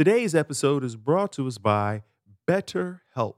Today's episode is brought to us by BetterHelp,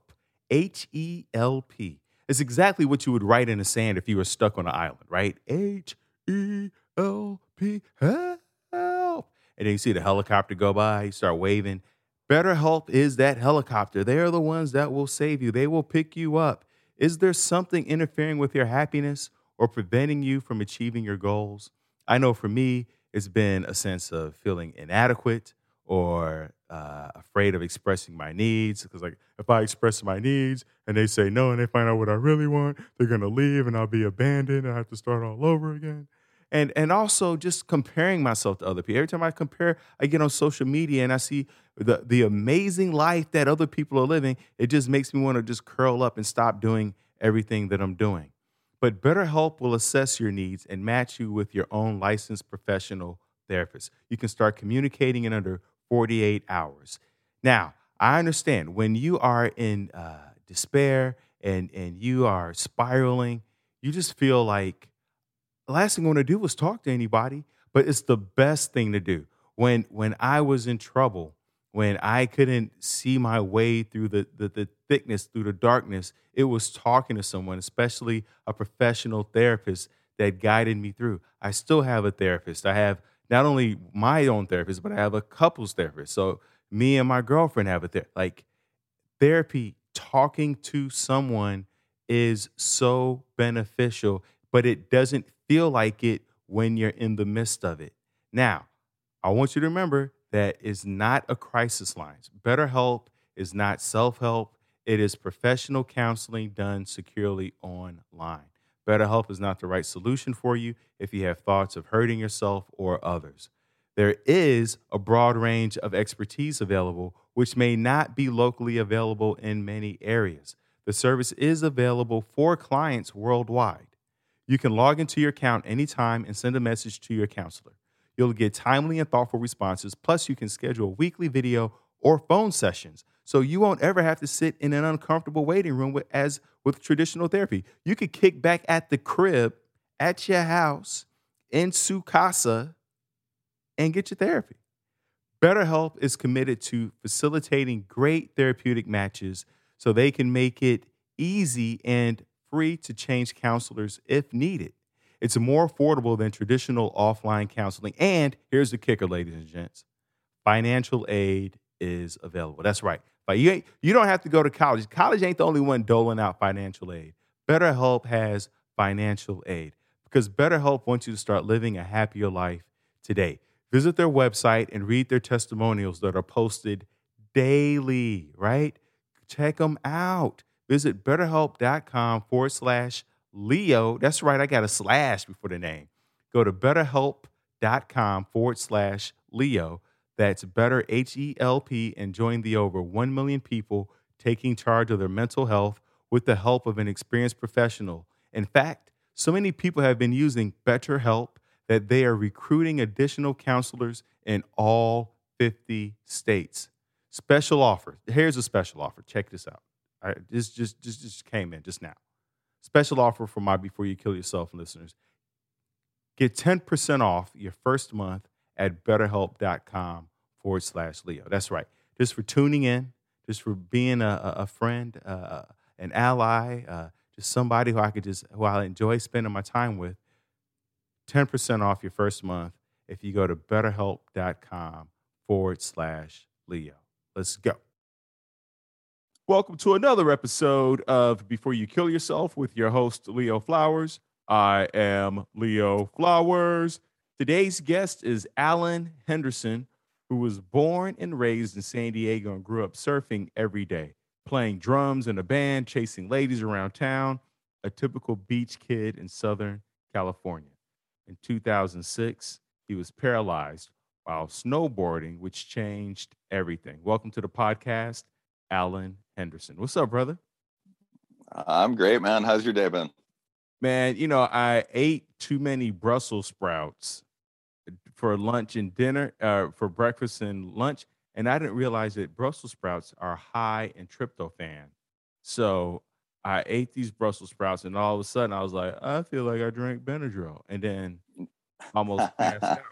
H E L P. It's exactly what you would write in the sand if you were stuck on an island, right? H E L P, help. And then you see the helicopter go by, you start waving. BetterHelp is that helicopter. They are the ones that will save you, they will pick you up. Is there something interfering with your happiness or preventing you from achieving your goals? I know for me, it's been a sense of feeling inadequate or uh, afraid of expressing my needs because like if i express my needs and they say no and they find out what i really want they're going to leave and i'll be abandoned and i have to start all over again. And and also just comparing myself to other people. Every time i compare i get on social media and i see the the amazing life that other people are living it just makes me want to just curl up and stop doing everything that i'm doing. But BetterHelp will assess your needs and match you with your own licensed professional therapist. You can start communicating in under 48 hours. Now, I understand when you are in uh, despair and, and you are spiraling, you just feel like the last thing I want to do is talk to anybody, but it's the best thing to do. When, when I was in trouble, when I couldn't see my way through the, the, the thickness, through the darkness, it was talking to someone, especially a professional therapist that guided me through. I still have a therapist. I have not only my own therapist, but I have a couples therapist. So me and my girlfriend have a ther- like therapy. Talking to someone is so beneficial, but it doesn't feel like it when you're in the midst of it. Now, I want you to remember that is not a crisis line. BetterHelp is not self help, it is professional counseling done securely online. BetterHelp is not the right solution for you if you have thoughts of hurting yourself or others. There is a broad range of expertise available, which may not be locally available in many areas. The service is available for clients worldwide. You can log into your account anytime and send a message to your counselor. You'll get timely and thoughtful responses, plus, you can schedule weekly video or phone sessions so you won't ever have to sit in an uncomfortable waiting room with, as with traditional therapy. You could kick back at the crib, at your house, in Sukasa, and get your therapy. BetterHelp is committed to facilitating great therapeutic matches so they can make it easy and free to change counselors if needed. It's more affordable than traditional offline counseling. And here's the kicker, ladies and gents financial aid is available. That's right. But you ain't, you don't have to go to college. College ain't the only one doling out financial aid. BetterHelp has financial aid because BetterHelp wants you to start living a happier life today. Visit their website and read their testimonials that are posted daily, right? Check them out. Visit betterhelp.com forward slash Leo. That's right, I got a slash before the name. Go to betterhelp.com forward slash Leo that's better H E L P and join the over 1 million people taking charge of their mental health with the help of an experienced professional. In fact, so many people have been using BetterHelp that they are recruiting additional counselors in all 50 states. Special offer. Here's a special offer. Check this out. I, this just, just, just came in just now. Special offer for my Before You Kill Yourself listeners. Get 10% off your first month at betterhelp.com forward slash Leo. That's right. Just for tuning in, just for being a, a friend, uh, an ally, uh, just somebody who I could just, who I enjoy spending my time with. 10% off your first month if you go to betterhelp.com forward slash Leo. Let's go. Welcome to another episode of Before You Kill Yourself with your host, Leo Flowers. I am Leo Flowers. Today's guest is Alan Henderson, who was born and raised in San Diego and grew up surfing every day, playing drums in a band, chasing ladies around town, a typical beach kid in Southern California. In 2006, he was paralyzed while snowboarding, which changed everything. Welcome to the podcast, Alan Henderson. What's up, brother? I'm great, man. How's your day been? Man, you know, I ate too many Brussels sprouts uh, for lunch and dinner, uh, for breakfast and lunch, and I didn't realize that Brussels sprouts are high in tryptophan. So I ate these Brussels sprouts, and all of a sudden I was like, I feel like I drank Benadryl, and then mm. almost passed out.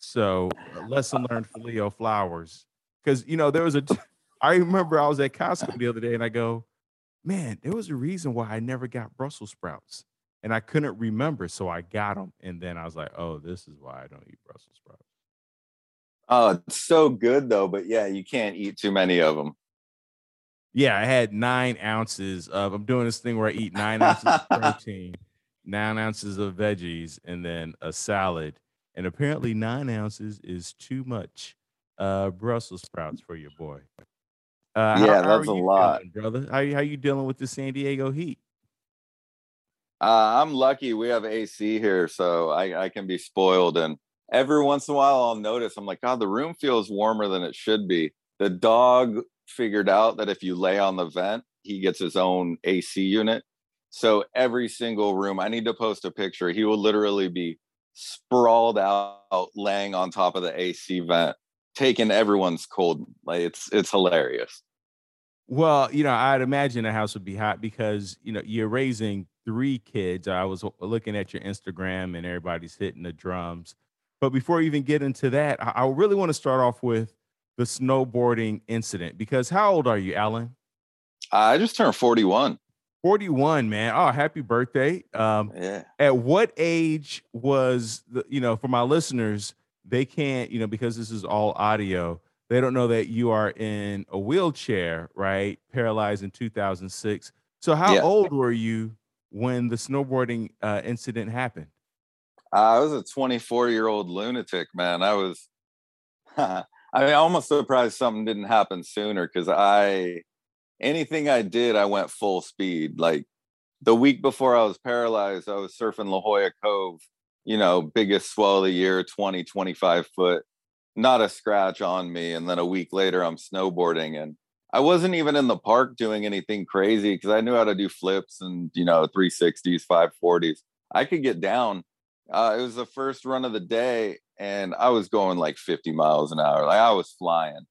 So, uh, lesson learned for Leo Flowers: because you know there was a. T- I remember I was at Costco the other day, and I go, man, there was a reason why I never got Brussels sprouts, and I couldn't remember, so I got them, and then I was like, oh, this is why I don't eat Brussels sprouts. Oh, it's so good though, but yeah, you can't eat too many of them. Yeah, I had nine ounces of. I'm doing this thing where I eat nine ounces of protein, nine ounces of veggies, and then a salad. And apparently, nine ounces is too much uh, Brussels sprouts for your boy. Uh, yeah, how, that's a lot, feeling, brother. How how you dealing with the San Diego heat? Uh, I'm lucky we have AC here, so I, I can be spoiled. And every once in a while, I'll notice I'm like, God, the room feels warmer than it should be. The dog figured out that if you lay on the vent, he gets his own AC unit. So every single room, I need to post a picture. He will literally be sprawled out, laying on top of the AC vent, taking everyone's cold. Like it's it's hilarious. Well, you know, I'd imagine the house would be hot because you know you're raising three kids. I was looking at your Instagram and everybody's hitting the drums. But before even get into that, I, I really want to start off with the snowboarding incident because how old are you, Alan? I just turned 41. 41, man. Oh, happy birthday. Um, yeah. At what age was the, you know, for my listeners, they can't, you know, because this is all audio, they don't know that you are in a wheelchair, right? Paralyzed in 2006. So, how yeah. old were you when the snowboarding uh, incident happened? I was a 24 year old lunatic, man. I was, I mean, almost surprised something didn't happen sooner because I, anything I did, I went full speed. Like the week before I was paralyzed, I was surfing La Jolla Cove, you know, biggest swell of the year, 20, 25 foot, not a scratch on me. And then a week later, I'm snowboarding and I wasn't even in the park doing anything crazy because I knew how to do flips and, you know, 360s, 540s. I could get down. Uh, it was the first run of the day and I was going like 50 miles an hour. Like I was flying.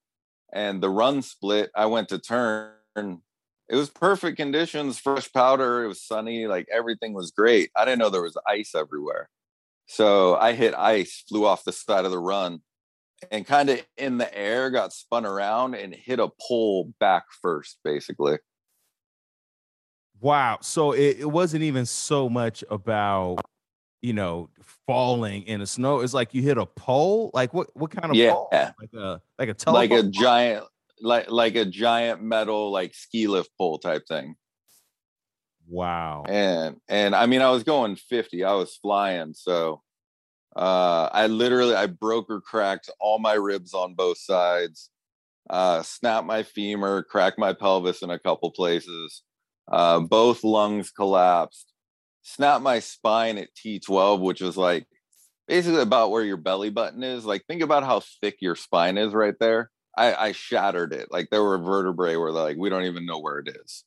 And the run split, I went to turn. It was perfect conditions, fresh powder. It was sunny, like everything was great. I didn't know there was ice everywhere. So I hit ice, flew off the side of the run, and kind of in the air got spun around and hit a pole back first, basically. Wow. So it, it wasn't even so much about you know, falling in the snow. It's like you hit a pole. Like what? What kind of yeah. pole? Like a like a telephone like a giant like like a giant metal like ski lift pole type thing. Wow. And and I mean I was going 50. I was flying. So uh I literally I broke or cracked all my ribs on both sides. Uh snapped my femur, cracked my pelvis in a couple places. Uh both lungs collapsed snapped my spine at T12, which was like basically about where your belly button is. Like, think about how thick your spine is right there. I, I shattered it. Like, there were vertebrae where like we don't even know where it is.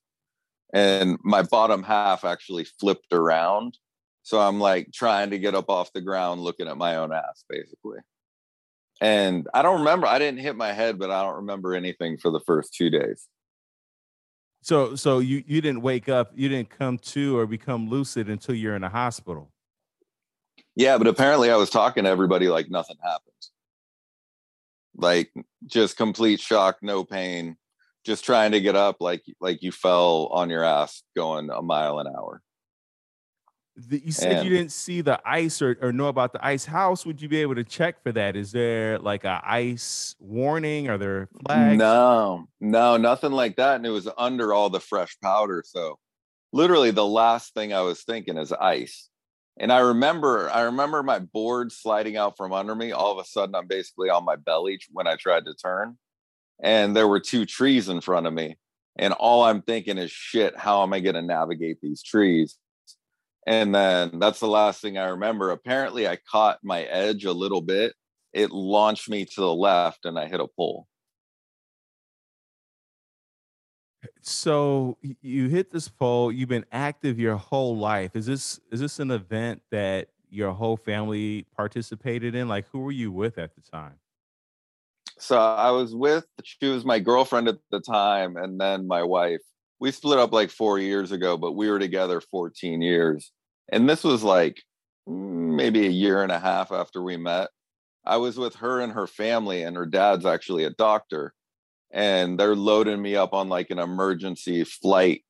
And my bottom half actually flipped around. So I'm like trying to get up off the ground, looking at my own ass, basically. And I don't remember, I didn't hit my head, but I don't remember anything for the first two days. So so you you didn't wake up, you didn't come to or become lucid until you're in a hospital. Yeah, but apparently I was talking to everybody like nothing happened. Like just complete shock, no pain, just trying to get up like like you fell on your ass going a mile an hour. The, you said and, you didn't see the ice or, or know about the ice. How else would you be able to check for that? Is there like a ice warning? Are there flags? No, no, nothing like that. And it was under all the fresh powder. So literally the last thing I was thinking is ice. And I remember, I remember my board sliding out from under me. All of a sudden, I'm basically on my belly when I tried to turn. And there were two trees in front of me. And all I'm thinking is, shit, how am I going to navigate these trees? And then that's the last thing I remember. Apparently, I caught my edge a little bit. It launched me to the left and I hit a pole. So you hit this pole, you've been active your whole life. Is this is this an event that your whole family participated in? Like who were you with at the time? So I was with she was my girlfriend at the time and then my wife we split up like four years ago, but we were together 14 years. And this was like maybe a year and a half after we met. I was with her and her family, and her dad's actually a doctor. and they're loading me up on like an emergency flight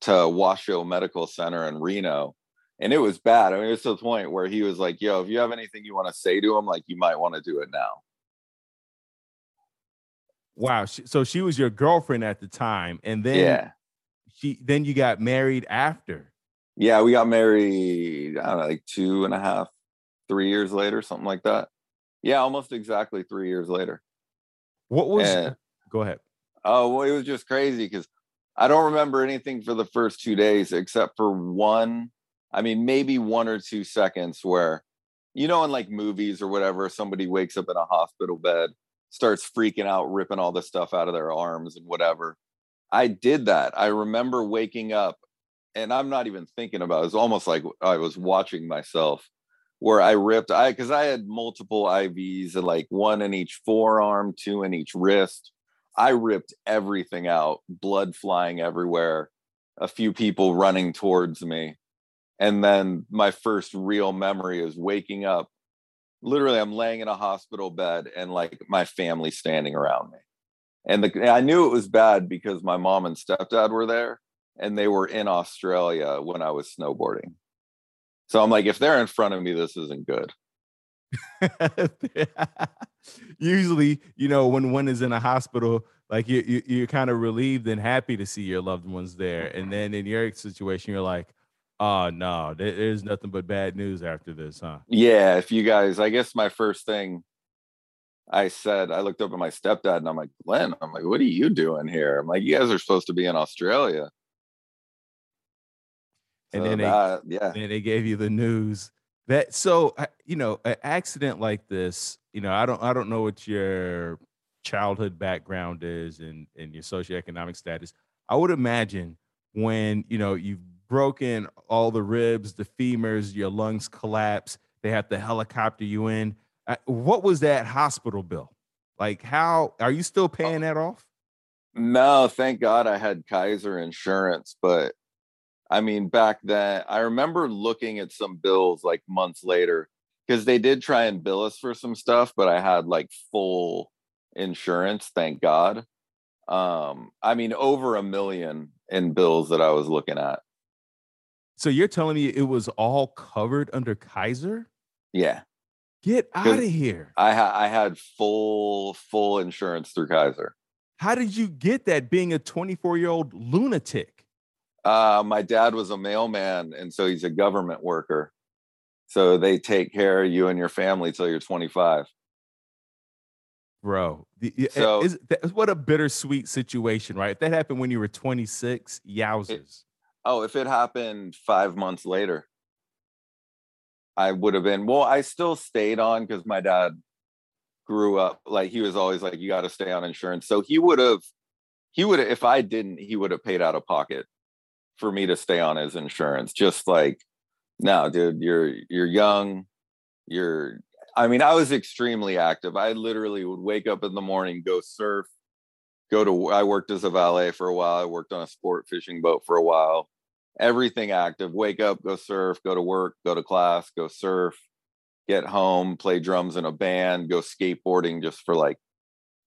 to Washoe Medical Center in Reno. And it was bad. I mean, it was to the point where he was like, yo, if you have anything you want to say to him, like you might want to do it now. Wow. So she was your girlfriend at the time. And then Yeah. She then you got married after. Yeah, we got married, I don't know, like two and a half, three years later, something like that. Yeah, almost exactly three years later. What was And go ahead. oh, well, it was just crazy because I don't remember anything for the first two days except for one, I mean, maybe one or two seconds where, you know, in like movies or whatever, somebody wakes up in a hospital bed, starts freaking out, ripping all the stuff out of their arms and whatever. I did that. I remember waking up and I'm not even thinking about it. It's almost like I was watching myself where I ripped I because I had multiple IVs and like one in each forearm, two in each wrist. I ripped everything out, blood flying everywhere, a few people running towards me. And then my first real memory is waking up. Literally, I'm laying in a hospital bed and like my family standing around me. And the, I knew it was bad because my mom and stepdad were there and they were in Australia when I was snowboarding. So I'm like, if they're in front of me, this isn't good. Usually, you know, when one is in a hospital, like you, you you're kind of relieved and happy to see your loved ones there. And mm-hmm. then in your situation, you're like, oh no, there's nothing but bad news after this, huh? Yeah, if you guys, I guess my first thing I said, I looked up at my stepdad and I'm like, Glenn, I'm like, what are you doing here? I'm like, you guys are supposed to be in Australia. And So then they- yeah, and they gave you the news that so you know an accident like this you know i don't i don't know what your childhood background is and and your socioeconomic status i would imagine when you know you've broken all the ribs the femurs your lungs collapse they have to helicopter you in what was that hospital bill like how are you still paying that off No, thank God I had Kaiser insurance. But I mean, back then, I remember looking at some bills like months later because they did try and bill us for some stuff, but I had like full insurance, thank God. Um, I mean, over a million in bills that I was looking at. so you're telling me it was all covered under kaiser Yeah, get out of here I had I had full full insurance through Kaiser. How did you get that being a 24 year old lunatic? Uh, my dad was a mailman, and so he's a government worker. So they take care of you and your family till you're 25. Bro, the- So- is, that, what a bittersweet situation, right? If that happened when you were 26, yowzers. Oh, if it happened five months later, I would have been. Well, I still stayed on because my dad grew up like he was always like, you got to stay on insurance. So he would have, he would have, if I didn't, he would have paid out of pocket for me to stay on his insurance. Just like, no, dude, you're you're young, you're. I mean, I was extremely active. I literally would wake up in the morning, go surf, go to I worked as a valet for a while. I worked on a sport fishing boat for a while. Everything active. Wake up, go surf, go to work, go to class, go surf, get home, play drums in a band, go skateboarding just for like,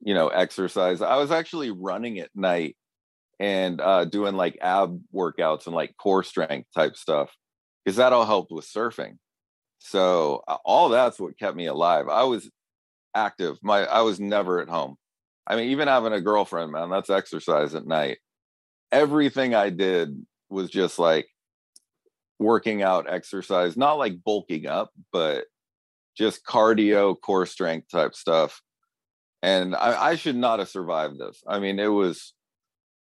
you know, exercise. I was actually running at night and uh doing like ab workouts and like core strength type stuff because that all helped with surfing. So all that's what kept me alive. I was active. My I was never at home. I mean, even having a girlfriend, man, that's exercise at night. Everything I did was just like working out, exercise, not like bulking up, but just cardio, core strength type stuff. And I, I should not have survived this. I mean, it was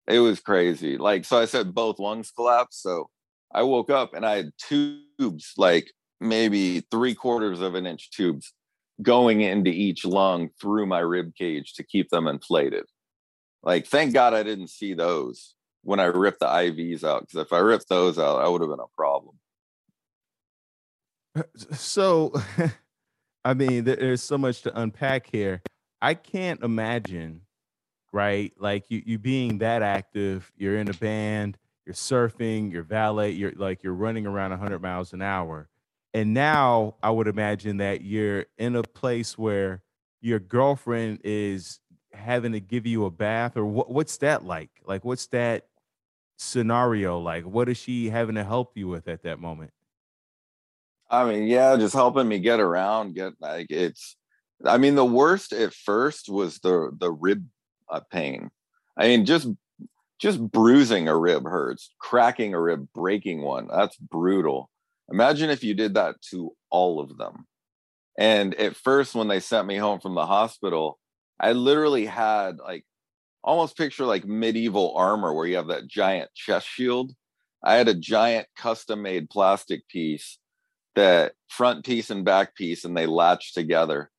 it was crazy. Like, so I said both lungs collapsed. So I woke up and I had tubes, like maybe three quarters of an inch tubes going into each lung through my rib cage to keep them inflated. Like, thank God I didn't see those when I ripped the IVs out. Because if I ripped those out, I would have been a problem. Uh, so, I mean, there's so much to unpack here. I can't imagine, right? Like you, you being that active, you're in a band, you're surfing, you're valet, you're like you're running around 100 miles an hour. And now I would imagine that you're in a place where your girlfriend is having to give you a bath or what, what's that like? Like, what's that scenario like? What is she having to help you with at that moment? I mean, yeah, just helping me get around, get like it's. I mean, the worst at first was the the rib uh, pain. I mean, just just bruising a rib hurts. Cracking a rib, breaking one, that's brutal. Imagine if you did that to all of them. And at first, when they sent me home from the hospital, I literally had like almost picture like medieval armor where you have that giant chest shield. I had a giant custom made plastic piece that front piece and back piece, and they latched together.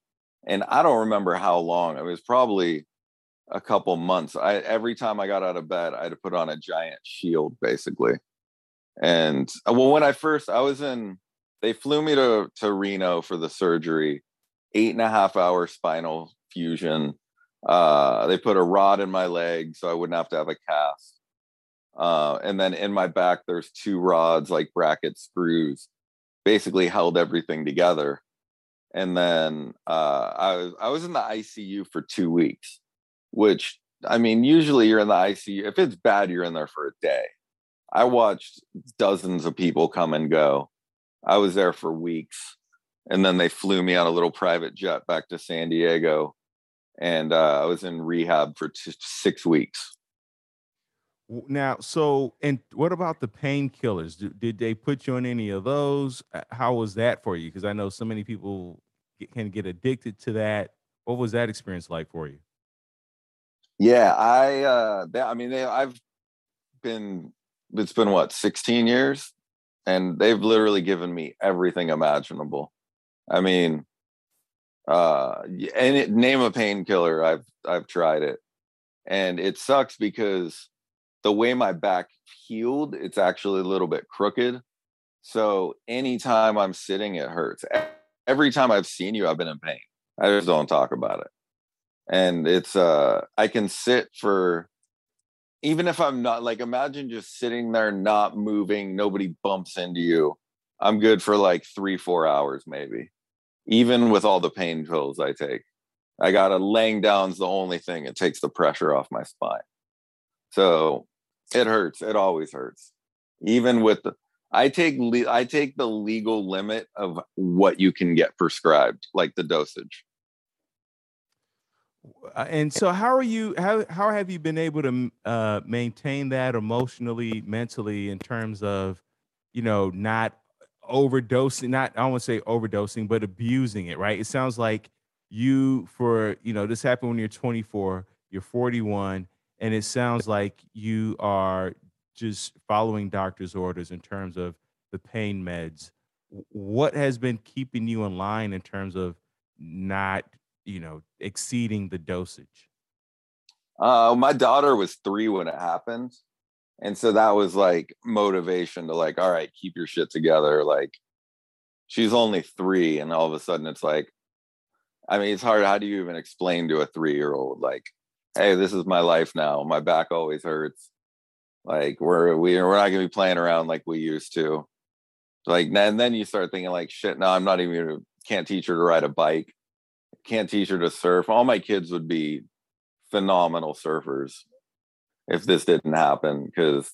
And I don't remember how long. It was probably a couple months. I every time I got out of bed, I had to put on a giant shield, basically. And uh, well, when I first I was in, they flew me to to Reno for the surgery, eight and a half hour spinal fusion. Uh, they put a rod in my leg so I wouldn't have to have a cast. Uh, and then in my back, there's two rods like bracket screws, basically held everything together. And then uh, I was I was in the ICU for two weeks, which I mean, usually you're in the ICU. If it's bad, you're in there for a day. I watched dozens of people come and go. I was there for weeks. And then they flew me on a little private jet back to San Diego. And uh, I was in rehab for t- six weeks. Now, so, and what about the painkillers? Did they put you on any of those? Uh, how was that for you? Because I know so many people get, can get addicted to that. What was that experience like for you? Yeah, I, uh, they, I mean, they, I've been it's been what 16 years and they've literally given me everything imaginable i mean uh and it, name a painkiller i've i've tried it. And it sucks because the way my back healed it's actually a little bit crooked. So anytime i'm sitting it hurts. Every time i've seen you i've been in pain. I just don't talk about it. And it's uh i can sit for even if I'm not like, imagine just sitting there, not moving, nobody bumps into you. I'm good for like three, four hours, maybe, even with all the pain pills I take. I got to laying down's the only thing. It takes the pressure off my spine. So it hurts. It always hurts. Even with the, I take le- I take the legal limit of what you can get prescribed, like the dosage. Uh, and so how are you how how have you been able to uh, maintain that emotionally mentally in terms of you know not overdosing not i don't want to say overdosing but abusing it right it sounds like you for you know this happened when you're 24 you're 41 and it sounds like you are just following doctor's orders in terms of the pain meds what has been keeping you in line in terms of not you know, exceeding the dosage? Uh, my daughter was three when it happened. And so that was like motivation to like, all right, keep your shit together. Like she's only three. And all of a sudden it's like, I mean, it's hard. How do you even explain to a three year old, like, hey, this is my life now. My back always hurts. Like we're we, we're not gonna be playing around like we used to. Like and then you start thinking like shit, no, I'm not even can't teach her to ride a bike can't teach her to surf. All my kids would be phenomenal surfers if this didn't happen because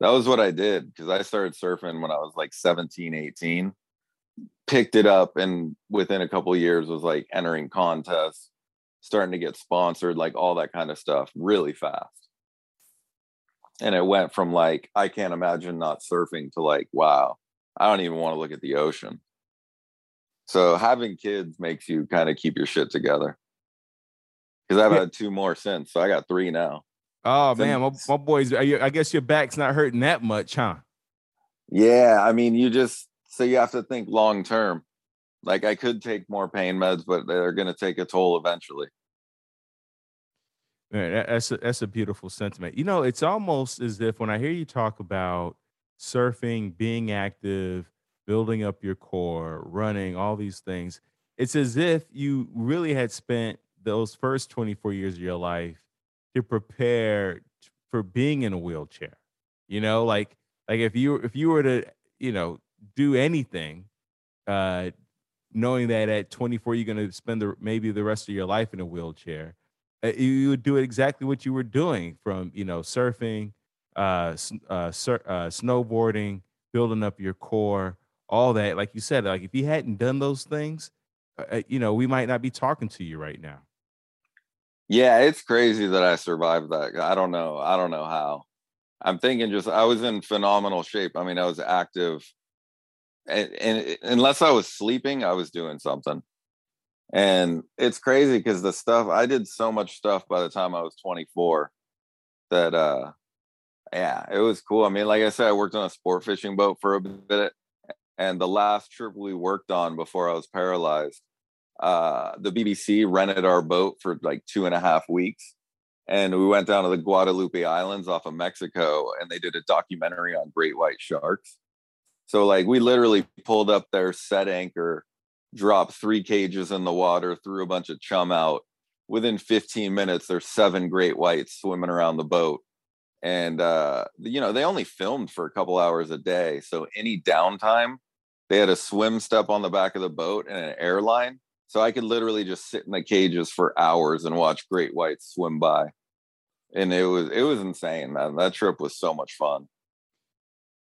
that was what I did because I started surfing when I was like 17, 18, picked it up and within a couple years was like entering contests, starting to get sponsored, like all that kind of stuff really fast. And it went from like, I can't imagine not surfing to like, wow, I don't even want to look at the ocean. So having kids makes you kind of keep your shit together. Because I've had two more since, so I got three now. Oh man, my, my boys, I guess your back's not hurting that much, huh? Yeah, I mean, you just so you have to think long term. Like I could take more pain meds, but they're going to take a toll eventually. Man, that's a, that's a beautiful sentiment. You know, it's almost as if when I hear you talk about surfing, being active, building up your core, running, all these things. It's as if you really had spent those first 24 years of your life to prepare for being in a wheelchair. You know, like like if you if you were to, you know, do anything, uh, knowing that at 24 you're going to spend the maybe the rest of your life in a wheelchair, uh, you would do exactly what you were doing from you know surfing, uh, uh, sur- uh, snowboarding, building up your core, all that. Like you said, like if you hadn't done those things, uh, uh, you know, we might not be talking to you right now. Yeah, it's crazy that I survived that. I don't know. I don't know how. I'm thinking just I was in phenomenal shape. I mean, I was active, and, and unless I was sleeping, I was doing something. And it's crazy because the stuff I did so much stuff by the time I was 24 that uh yeah, it was cool. I mean, like I said, I worked on a sport fishing boat for a bit. And the last trip we worked on before I was paralyzed, uh, the BBC rented our boat for like two and a half weeks. And we went down to the Guadalupe Islands off of Mexico and they did a documentary on great white sharks. So, like, we literally pulled up there, set anchor, dropped three cages in the water, threw a bunch of chum out. Within 15 minutes, there's seven great whites swimming around the boat and uh, you know they only filmed for a couple hours a day so any downtime they had a swim step on the back of the boat and an airline so i could literally just sit in the cages for hours and watch great whites swim by. And it was it was insane man. That trip was so much fun.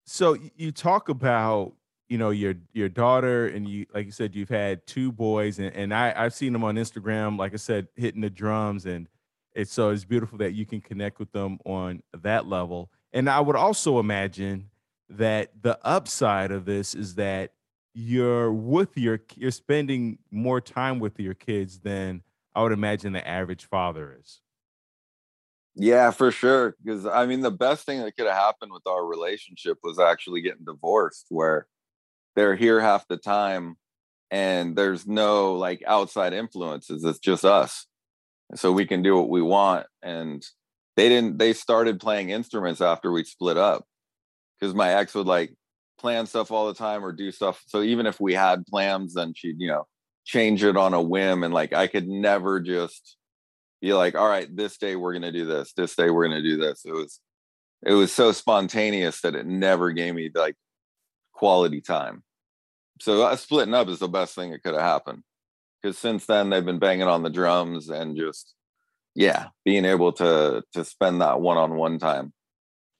So you talk about you know your your daughter and you like you said you've had two boys and, and i i've seen them on instagram like i said hitting the drums and it's so it's beautiful that you can connect with them on that level. And I would also imagine that the upside of this is that you're with your you're spending more time with your kids than I would imagine the average father is. Yeah, for sure. Because I mean, the best thing that could have happened with our relationship was actually getting divorced, where they're here half the time and there's no like outside influences. It's just us so we can do what we want and they didn't they started playing instruments after we split up because my ex would like plan stuff all the time or do stuff. So even if we had plans then she'd you know change it on a whim and like i could never just be like all right this day we're to do this this day we're to do this. It was it was so spontaneous that it never gave me like quality time. So uh, splitting up is the best thing that could have happened. Because since then they've been banging on the drums and just yeah being able to to spend that one-on-one time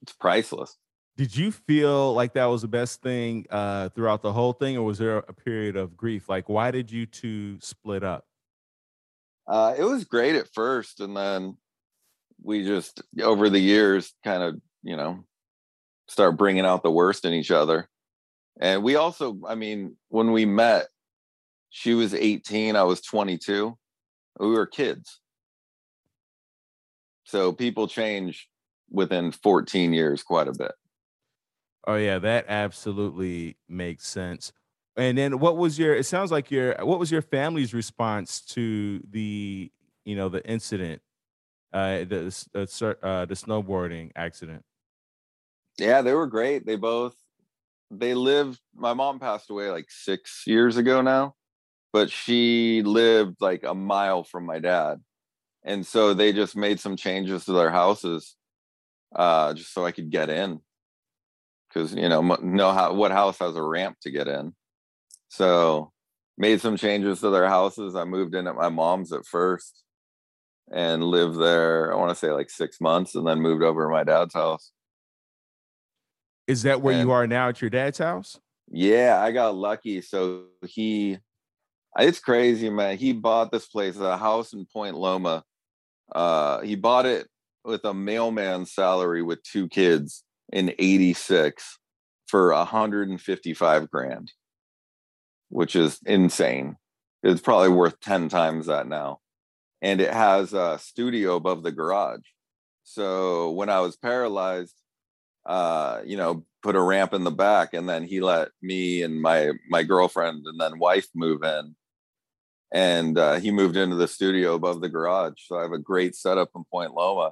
it's priceless did you feel like that was the best thing uh throughout the whole thing or was there a period of grief like why did you two split up uh it was great at first and then we just over the years kind of you know start bringing out the worst in each other and we also i mean when we met she was 18, I was 22. We were kids. So people change within 14 years quite a bit. Oh yeah, that absolutely makes sense. And then what was your it sounds like your what was your family's response to the you know the incident uh the uh, the snowboarding accident? Yeah, they were great. They both they lived my mom passed away like 6 years ago now but she lived like a mile from my dad and so they just made some changes to their houses uh just so i could get in because you know know how what house has a ramp to get in. So made some changes to their houses. I moved in at my mom's at first and lived there i want to say like six months and then moved over to my dad's house. Is that where and, you are now at your dad's house? Yeah i got lucky. So he it's crazy, man. He bought this place, a house in Point Loma. Uh, he bought it with a mailman salary with two kids in 86 for 155 grand, which is insane. It's probably worth 10 times that now. And it has a studio above the garage. So when I was paralyzed, uh, you know, put a ramp in the back and then he let me and my my girlfriend and then wife move in and uh, he moved into the studio above the garage. So I have a great setup in Point Loma,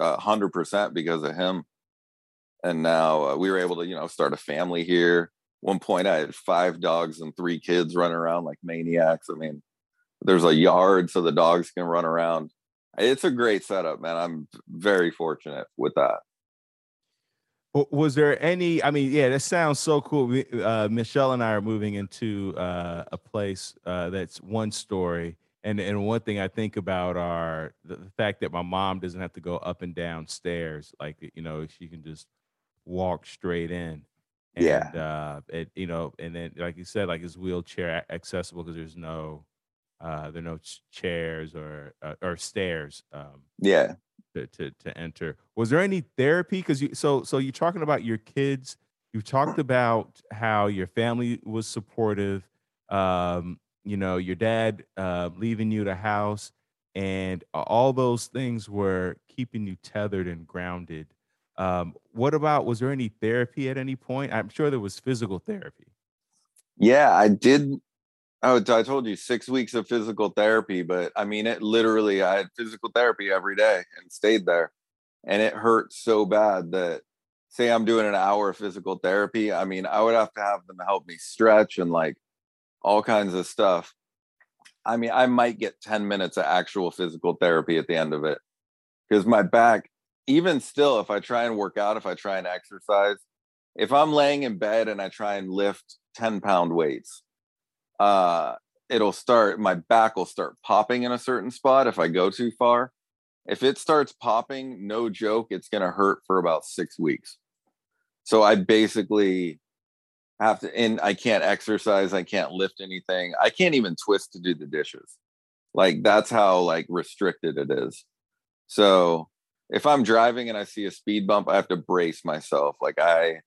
uh, percent because of him. And now uh, we were able to, you know, start a family here. One point, I had five dogs and three kids running around like maniacs. I mean, there's a yard so the dogs can run around. It's a great setup, man. I'm very fortunate with that. Was there any? I mean, yeah, that sounds so cool. Uh, Michelle and I are moving into uh, a place uh, that's one story, And and one thing I think about are the, the fact that my mom doesn't have to go up and down stairs. Like you know, she can just walk straight in. And Yeah. uh it you know, and then like you said, like it's wheelchair accessible because there's no uh there are no chairs or uh, or stairs um Yeah. to, to to enter. Was there any therapy? Because you so so you're talking about your kids. You've talked about how your family was supportive. Um, you know, your dad uh, leaving you the house, and all those things were keeping you tethered and grounded. Um, what about? Was there any therapy at any point? I'm sure there was physical therapy. Yeah, I did. Oh, I told you six weeks of physical therapy, but I mean, it literally, I had physical therapy every day and stayed there. And it hurt so bad that, say, I'm doing an hour of physical therapy. I mean, I would have to have them help me stretch and like all kinds of stuff. I mean, I might get 10 minutes of actual physical therapy at the end of it because my back, even still, if I try and work out, if I try and exercise, if I'm laying in bed and I try and lift 10 pound weights, uh, it'll start, my back will start popping in a certain spot if I go too far. If it starts popping, no joke, it's going to hurt for about six weeks. So I basically have to, and I can't exercise, I can't lift anything, I can't even twist to do the dishes. Like that's how like restricted it is. So if I'm driving and I see a speed bump, I have to brace myself. Like I,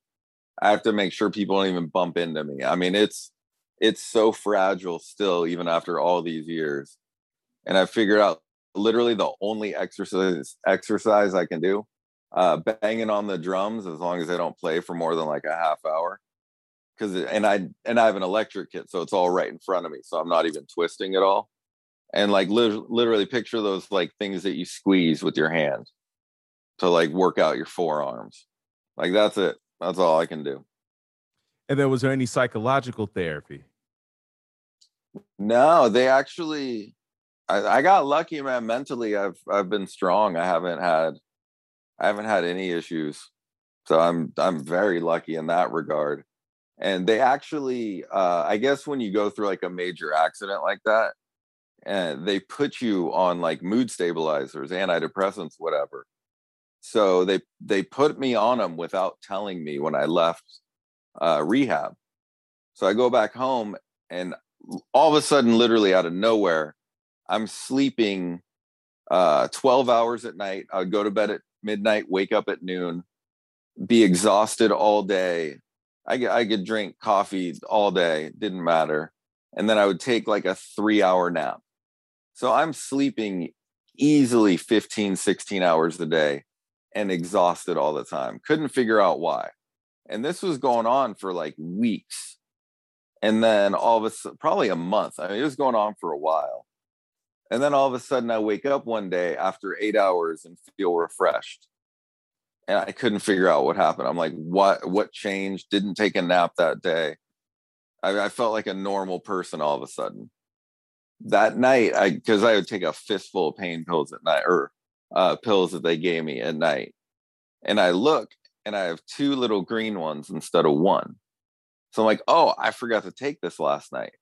I have to make sure people don't even bump into me. I mean, it's it's so fragile still, even after all these years. And I figured out literally the only exercise exercise I can do, uh, banging on the drums as long as they don't play for more than like a half hour. Because and I and I have an electric kit, so it's all right in front of me, so I'm not even twisting at all. And like lit- literally picture those like things that you squeeze with your hand to like work out your forearms. Like that's it. That's all I can do. And then was there any psychological therapy? No, they actually I, I got lucky, man. Mentally, I've I've been strong. I haven't had I haven't had any issues. So I'm I'm very lucky in that regard. And they actually uh I guess when you go through like a major accident like that, and they put you on like mood stabilizers, antidepressants, whatever. So they they put me on them without telling me when I left uh rehab. So I go back home and all of a sudden, literally out of nowhere, I'm sleeping uh, 12 hours at night. I would go to bed at midnight, wake up at noon, be exhausted all day. I I could drink coffee all day, didn't matter. And then I would take like a three hour nap. So I'm sleeping easily 15, 16 hours a day and exhausted all the time. Couldn't figure out why. And this was going on for like weeks and then all of a sudden, probably a month. I mean, it was going on for a while. And then all of a sudden, I wake up one day after eight hours and feel refreshed. And I couldn't figure out what happened. I'm like, what? What changed? Didn't take a nap that day. I, I felt like a normal person all of a sudden. That night, I because I would take a fistful of pain pills at night, or uh, pills that they gave me at night, and I look and I have two little green ones instead of one. So I'm like, oh, I forgot to take this last night.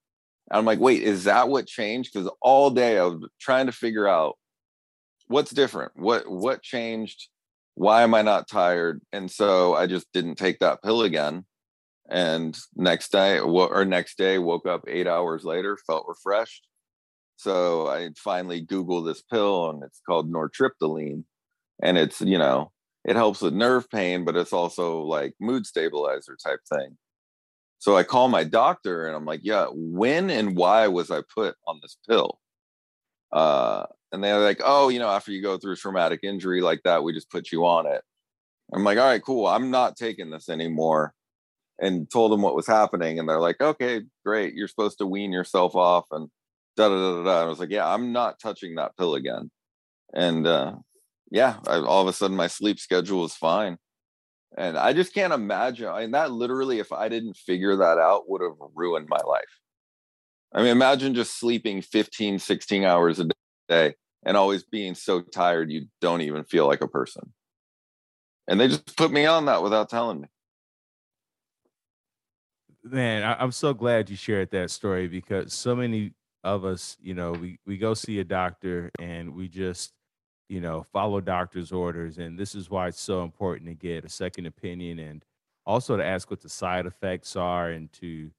And I'm like, wait, is that what changed? Because all day I was trying to figure out what's different, what what changed, why am I not tired? And so I just didn't take that pill again. And next day, or next day, woke up eight hours later, felt refreshed. So I finally Google this pill, and it's called nortriptyline, and it's you know it helps with nerve pain, but it's also like mood stabilizer type thing. So I call my doctor and I'm like, yeah, when and why was I put on this pill? Uh, and they're like, oh, you know, after you go through a traumatic injury like that, we just put you on it. I'm like, all right, cool. I'm not taking this anymore. And told them what was happening. And they're like, okay, great. You're supposed to wean yourself off and da da da da. da. I was like, yeah, I'm not touching that pill again. And uh, yeah, I, all of a sudden my sleep schedule was fine and i just can't imagine I mean, that literally if i didn't figure that out would have ruined my life i mean imagine just sleeping 15 16 hours a day and always being so tired you don't even feel like a person and they just put me on that without telling me Man, I, I'm so glad you shared that story because so many of us, you know, we we go see a doctor and we just, you know, follow doctor's orders. And this is why it's so important to get a second opinion and also to ask what the side effects are and to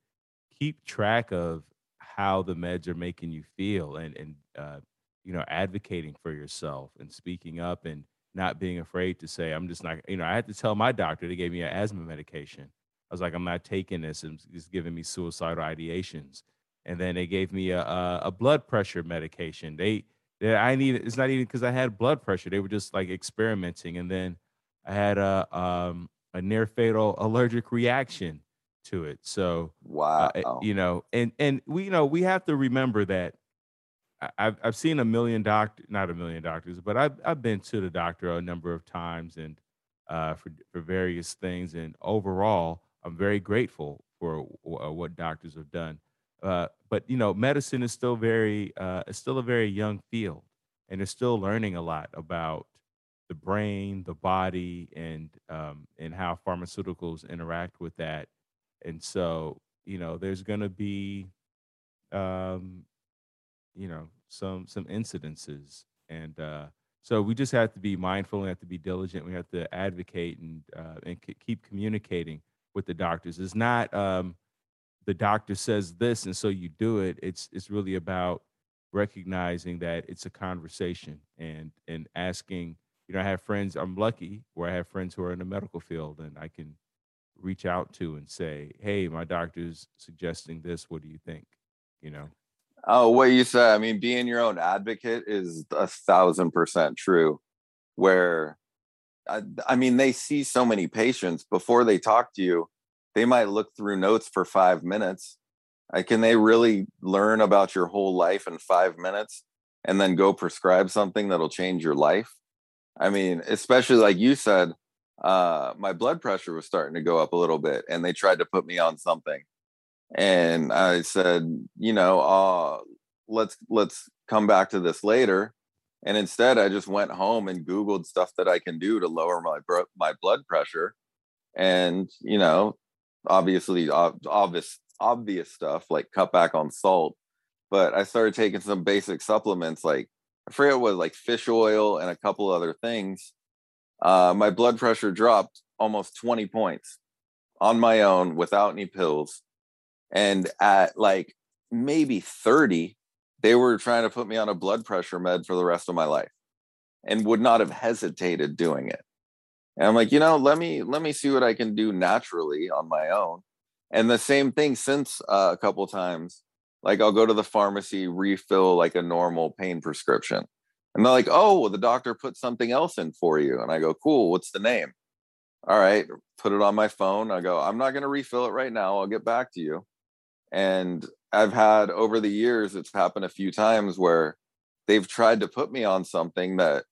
keep track of how the meds are making you feel and and uh, you know advocating for yourself and speaking up and not being afraid to say i'm just not you know i had to tell my doctor they gave me an asthma medication i was like i'm not taking this and it's giving me suicidal ideations and then they gave me a, a, a blood pressure medication they, they i need it's not even because i had blood pressure they were just like experimenting and then i had a um a near fatal allergic reaction to it so wow uh, you know and and we you know we have to remember that I've I've seen a million doctor, not a million doctors, but I've I've been to the doctor a number of times and uh, for for various things. And overall, I'm very grateful for uh, what doctors have done. Uh, but you know, medicine is still very uh, it's still a very young field, and they're still learning a lot about the brain, the body, and um, and how pharmaceuticals interact with that. And so, you know, there's going to be um, you know some some incidences and uh so we just have to be mindful and have to be diligent we have to advocate and uh and c- keep communicating with the doctors it's not um the doctor says this and so you do it it's it's really about recognizing that it's a conversation and and asking you know i have friends i'm lucky where i have friends who are in the medical field and i can reach out to and say hey my doctor's suggesting this what do you think you know Oh, what you said. I mean, being your own advocate is a thousand percent true. Where, I, I mean, they see so many patients before they talk to you. They might look through notes for five minutes. Like, can they really learn about your whole life in five minutes and then go prescribe something that'll change your life? I mean, especially like you said, uh, my blood pressure was starting to go up a little bit, and they tried to put me on something and I said, you know, uh, let's let's come back to this later. And instead, I just went home and Googled stuff that I can do to lower my bro- my blood pressure, and you know, obviously obvious obvious stuff like cut back on salt. But I started taking some basic supplements like I forget what like fish oil and a couple other things. Uh, my blood pressure dropped almost 20 points on my own without any pills and at like maybe 30, they were trying to put me on a blood pressure med for the rest of my life and would not have hesitated doing it. And I'm like, you know, let me let me see what I can do naturally on my own. And the same thing since uh, a couple times, like I'll go to the pharmacy, refill like a normal pain prescription. And they're like, oh, well, the doctor put something else in for you. And I go, cool, what's the name? All right, put it on my phone. I go, I'm not going to refill it right now. I'll get back to you. And I've had over the years, it's happened a few times where they've tried to put me on something that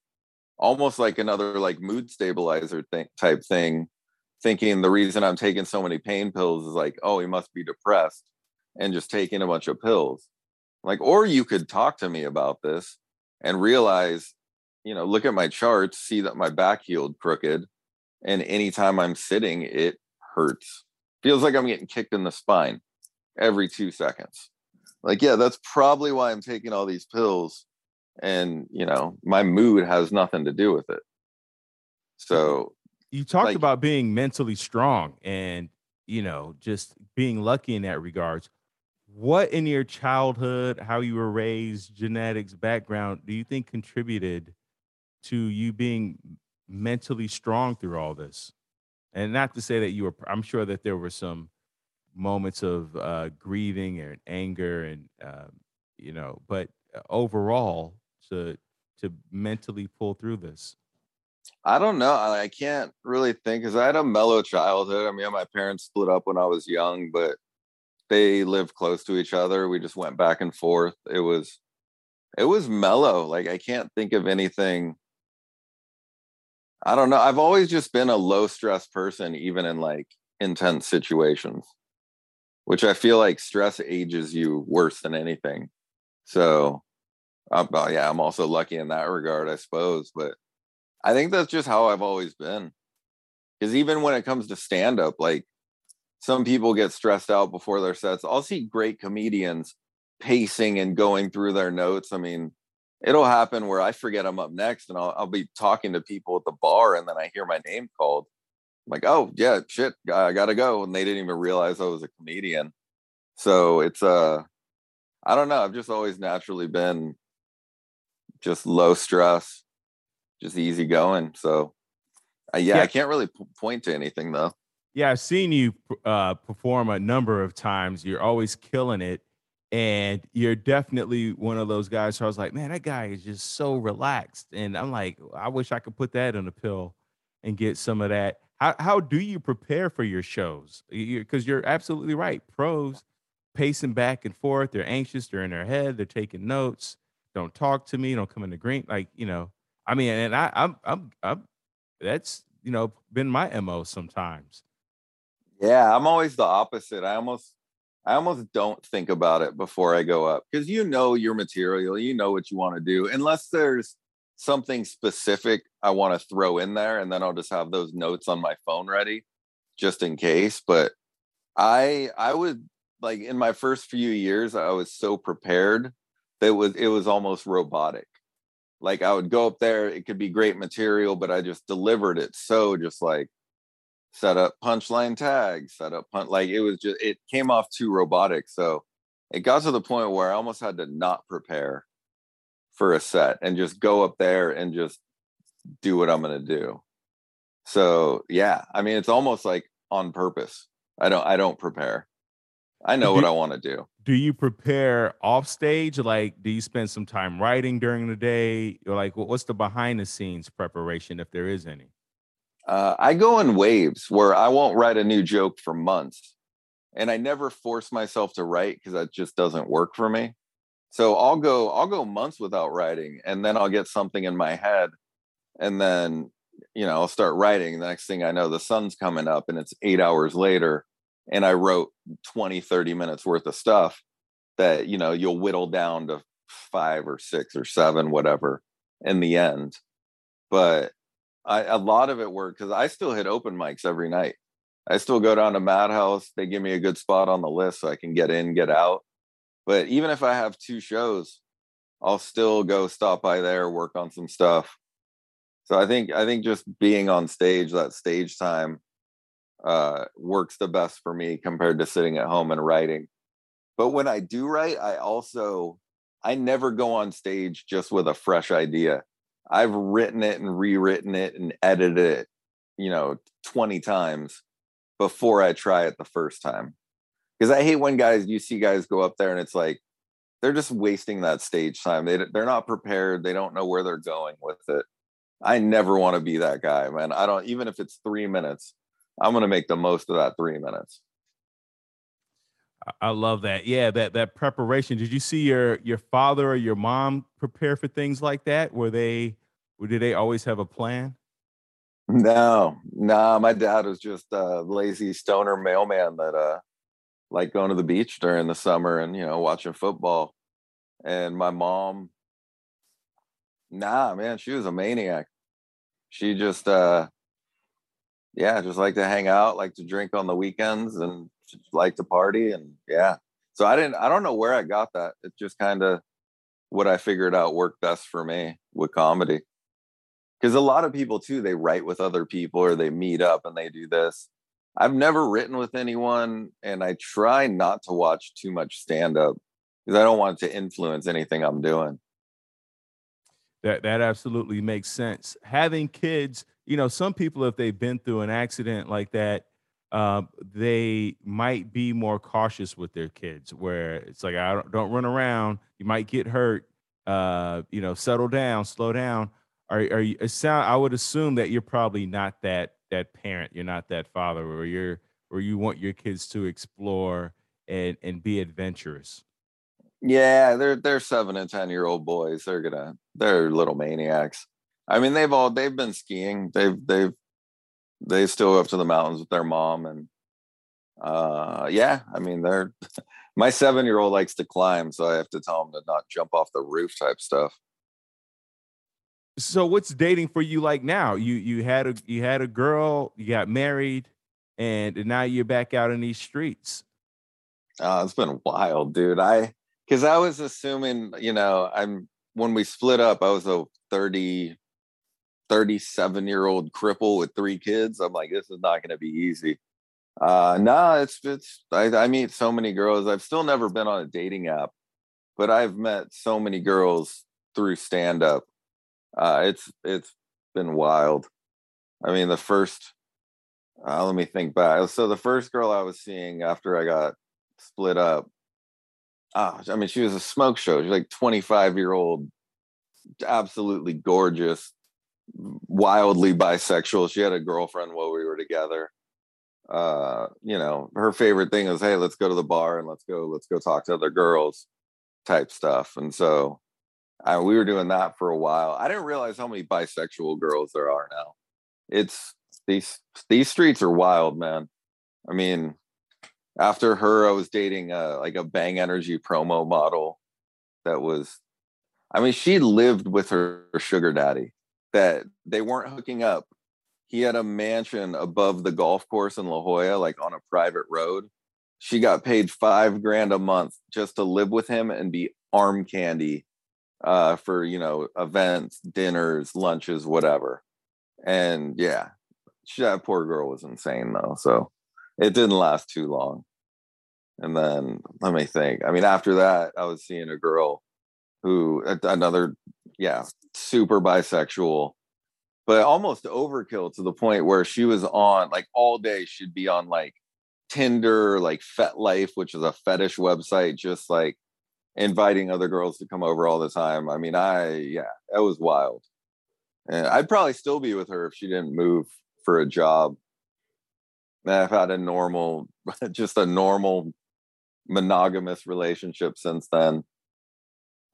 almost like another like mood stabilizer thing, type thing, thinking the reason I'm taking so many pain pills is like, oh, he must be depressed and just taking a bunch of pills. Like, or you could talk to me about this and realize, you know, look at my charts, see that my back healed crooked. And anytime I'm sitting, it hurts. Feels like I'm getting kicked in the spine every two seconds. Like, yeah, that's probably why I'm taking all these pills. And, you know, my mood has nothing to do with it. So you talked like, about being mentally strong and, you know, just being lucky in that regards. What in your childhood, how you were raised, genetics, background, do you think contributed to you being mentally strong through all this? And not to say that you were, I'm sure that there were some moments of uh, grieving and anger and um, you know but uh, overall to to mentally pull through this? I don't know. I can't really think because i had a mellow childhood. I mean my parents split up when i was young but they lived close to each other. We just went back and forth. It was it was mellow. Like i can't think of anything. I don't know. I've always just been a low stress person even in like intense situations which I feel like stress ages you worse than anything. So, uh, yeah, I'm also lucky in that regard, I suppose. But I think that's just how I've always been. Because even when it comes to stand up, like some people get stressed out before their sets. I'll see great comedians pacing and going through their notes. I mean, it'll happen where I forget I'm up next and I'll, I'll be talking to people at the bar and then I hear my name called. I'm like, oh yeah, shit, I gotta go. And they didn't even realize I was a comedian. So it's uh I don't know. I've just always naturally been just low stress, just easy going. So uh, yeah, yeah, I can't really p- point to anything though. Yeah, I've seen you uh, perform a number of times. You're always killing it. And you're definitely one of those guys who I was like, man, that guy is just so relaxed. And I'm like, I wish I could put that on a pill and get some of that. How, how do you prepare for your shows? Because you, you're absolutely right. Pros pacing back and forth. They're anxious. They're in their head. They're taking notes. Don't talk to me. Don't come in the green. Like, you know, I mean, and I, I'm, I'm, I'm, that's, you know, been my MO sometimes. Yeah. I'm always the opposite. I almost, I almost don't think about it before I go up because you know your material, you know what you want to do, unless there's something specific I want to throw in there, and then I'll just have those notes on my phone ready just in case. But I I would like in my first few years, I was so prepared that it was it was almost robotic. Like I would go up there, it could be great material, but I just delivered it so just like set up punchline tags, set up punch like it was just it came off too robotic. So it got to the point where I almost had to not prepare for a set and just go up there and just do what I'm gonna do. So yeah, I mean it's almost like on purpose. I don't I don't prepare. I know do, what I want to do. Do you prepare off stage? Like, do you spend some time writing during the day? Or like, what's the behind the scenes preparation if there is any? Uh, I go in waves where I won't write a new joke for months. And I never force myself to write because that just doesn't work for me. So I'll go, I'll go months without writing and then I'll get something in my head. And then, you know, I'll start writing. The next thing I know, the sun's coming up and it's eight hours later. And I wrote 20, 30 minutes worth of stuff that, you know, you'll whittle down to five or six or seven, whatever, in the end. But I, a lot of it worked because I still hit open mics every night. I still go down to Madhouse. They give me a good spot on the list so I can get in, get out. But even if I have two shows, I'll still go stop by there, work on some stuff. So I think I think just being on stage, that stage time, uh, works the best for me compared to sitting at home and writing. But when I do write, I also I never go on stage just with a fresh idea. I've written it and rewritten it and edited it, you know, 20 times before I try it the first time. Because I hate when guys, you see guys go up there and it's like, they're just wasting that stage time. They, they're not prepared. They don't know where they're going with it. I never want to be that guy, man. I don't, even if it's three minutes, I'm going to make the most of that three minutes. I love that. Yeah, that that preparation. Did you see your your father or your mom prepare for things like that? Were they did they always have a plan? No, no. My dad was just a lazy stoner mailman that uh liked going to the beach during the summer and you know watching football. And my mom, nah, man, she was a maniac. She just uh yeah, just like to hang out, like to drink on the weekends and like to party and yeah. So I didn't I don't know where I got that. It just kind of what I figured out worked best for me with comedy because a lot of people too they write with other people or they meet up and they do this i've never written with anyone and i try not to watch too much stand up because i don't want to influence anything i'm doing that that absolutely makes sense having kids you know some people if they've been through an accident like that uh, they might be more cautious with their kids where it's like i don't, don't run around you might get hurt uh, you know settle down slow down are are you sound I would assume that you're probably not that that parent, you're not that father, or you're or you want your kids to explore and and be adventurous. Yeah, they're they're seven and ten year old boys. They're gonna they're little maniacs. I mean, they've all they've been skiing. They've they've they still go up to the mountains with their mom and uh yeah, I mean they're my seven year old likes to climb, so I have to tell him to not jump off the roof type stuff. So what's dating for you like now? You you had a you had a girl, you got married, and now you're back out in these streets. Uh, it's been wild, dude. I because I was assuming, you know, I'm when we split up, I was a 30, 37 year old cripple with three kids. I'm like, this is not going to be easy. Uh, no, it's it's. I, I meet so many girls. I've still never been on a dating app, but I've met so many girls through stand up. Uh, it's it's been wild. I mean, the first. Uh, let me think back. So the first girl I was seeing after I got split up. Ah, I mean, she was a smoke show. She's like 25 year old, absolutely gorgeous, wildly bisexual. She had a girlfriend while we were together. Uh, you know, her favorite thing is, hey, let's go to the bar and let's go, let's go talk to other girls, type stuff. And so, I, we were doing that for a while. I didn't realize how many bisexual girls there are now. It's these these streets are wild, man. I mean, after her, I was dating a, like a Bang Energy promo model that was, I mean, she lived with her sugar daddy. That they weren't hooking up. He had a mansion above the golf course in La Jolla, like on a private road. She got paid five grand a month just to live with him and be arm candy uh, for you know events, dinners, lunches, whatever. And yeah, she, that poor girl was insane though. So it didn't last too long. And then let me think. I mean, after that, I was seeing a girl who another, yeah, super bisexual, but almost overkill to the point where she was on like all day. She'd be on like Tinder, like FetLife, which is a fetish website, just like inviting other girls to come over all the time. I mean, I yeah, that was wild. And I'd probably still be with her if she didn't move for a job. I've had a normal, just a normal monogamous relationship since then.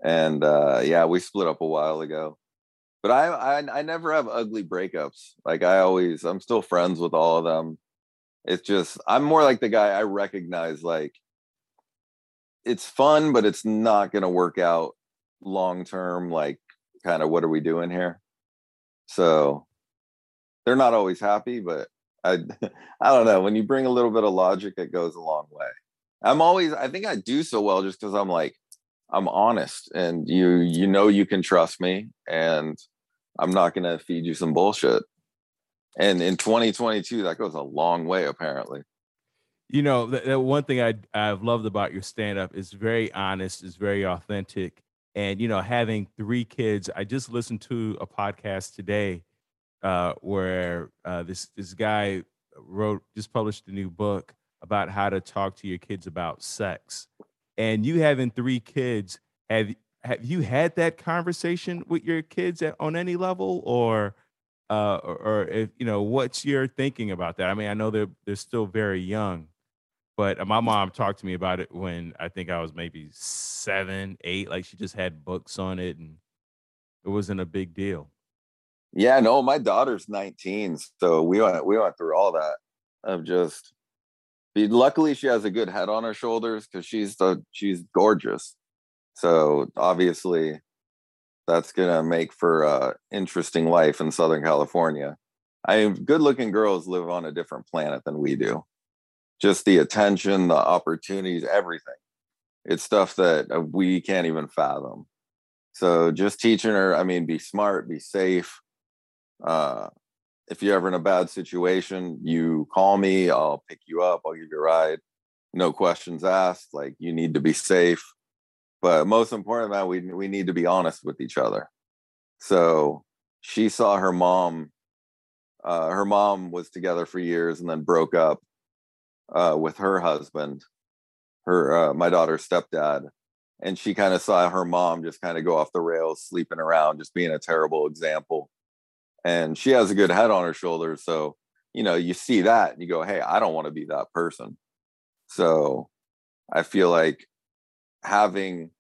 And uh, yeah, we split up a while ago. But I, I I never have ugly breakups. Like I always, I'm still friends with all of them. It's just I'm more like the guy I recognize like it's fun, but it's not gonna work out long term. Like, kind of what are we doing here? So they're not always happy, but I I don't know. When you bring a little bit of logic, it goes a long way. I'm always I think I do so well just because I'm like I'm honest and you you know you can trust me and I'm not gonna feed you some bullshit. And in 2022, that goes a long way, apparently. You know, the, the one thing I I've loved about your stand up is very honest, is very authentic. And you know, having three kids, I just listened to a podcast today uh, where uh, this this guy wrote just published a new book about how to talk to your kids about sex. And you having three kids, have have you had that conversation with your kids at, on any level, or uh, or, or if you know what's your thinking about that? I mean, I know they're they're still very young, but my mom talked to me about it when I think I was maybe seven, eight. Like she just had books on it, and it wasn't a big deal. Yeah, no, my daughter's 19, so we went we went through all that of just luckily she has a good head on her shoulders because she's the she's gorgeous. So obviously that's gonna make for a interesting life in southern california. I mean good looking girls live on a different planet than we do. Just the attention the opportunities everything. It's stuff that uh, we can't even fathom. So just teaching her i mean be smart be safe uh, if you're ever in a bad situation, you call me, I'll pick you up, I'll give you a ride. No questions asked. Like you need to be safe. But most important, man, we we need to be honest with each other. So she saw her mom. Uh, her mom was together for years and then broke up uh, with her husband, her uh, my daughter's stepdad, and she kind of saw her mom just kind of go off the rails, sleeping around, just being a terrible example and she has a good head on her shoulders so you know you see that and you go hey i don't want to be that person. So i feel like having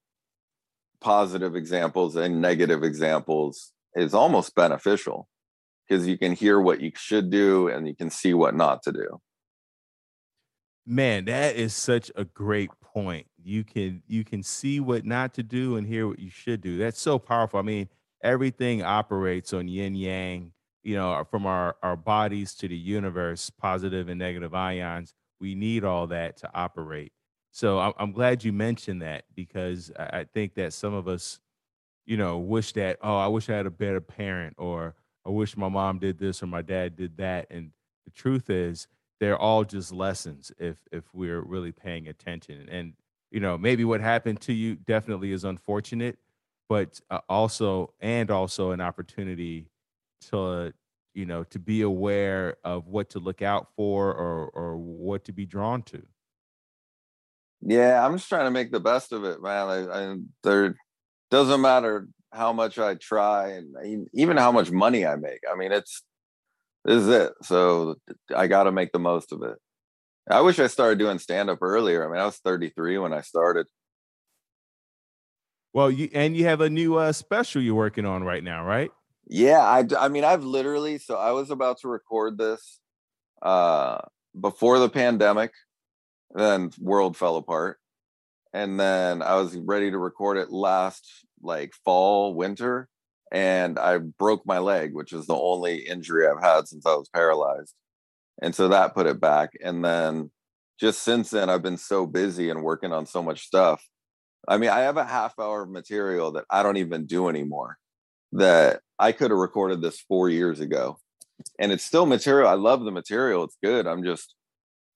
positive examples and negative examples is almost beneficial because you can hear what you should do and you can see what not to do. Man that is such a great point. You can you can see what not to do and hear what you should do. That's so powerful. I mean everything operates on yin yang you know from our our bodies to the universe positive and negative ions we need all that to operate So I'm, I'm glad you mentioned that because I, I think that some of us, you know, wish that oh, I wish I had a better parent, or I wish my mom did this or my dad did that. And the truth is, they're all just lessons if if we're really paying attention. And you know, maybe what happened to you definitely is unfortunate, but uh, also and also an opportunity to you know to be aware of what to look out for or or what to be drawn to. Yeah i'm just trying to make the best of it man I, I, there doesn't matter how much i try and even how much money i make i mean it's this is it so i got to make the most of it. I wish i started doing stand up earlier i mean i was 33 when i started well you and you have a new uh, special you're working on right now right yeah, I I mean I've literally so I was about to record this uh before the pandemic, then world fell apart. And then I was ready to record it last like fall, winter, and I broke my leg, which is the only injury I've had since I was paralyzed. And so that put it back. And then just since then, I've been so busy and working on so much stuff. I mean, I have a half hour of material that I don't even do anymore that I could have recorded this four years ago. And it's still material. I love the material. It's good. I'm just,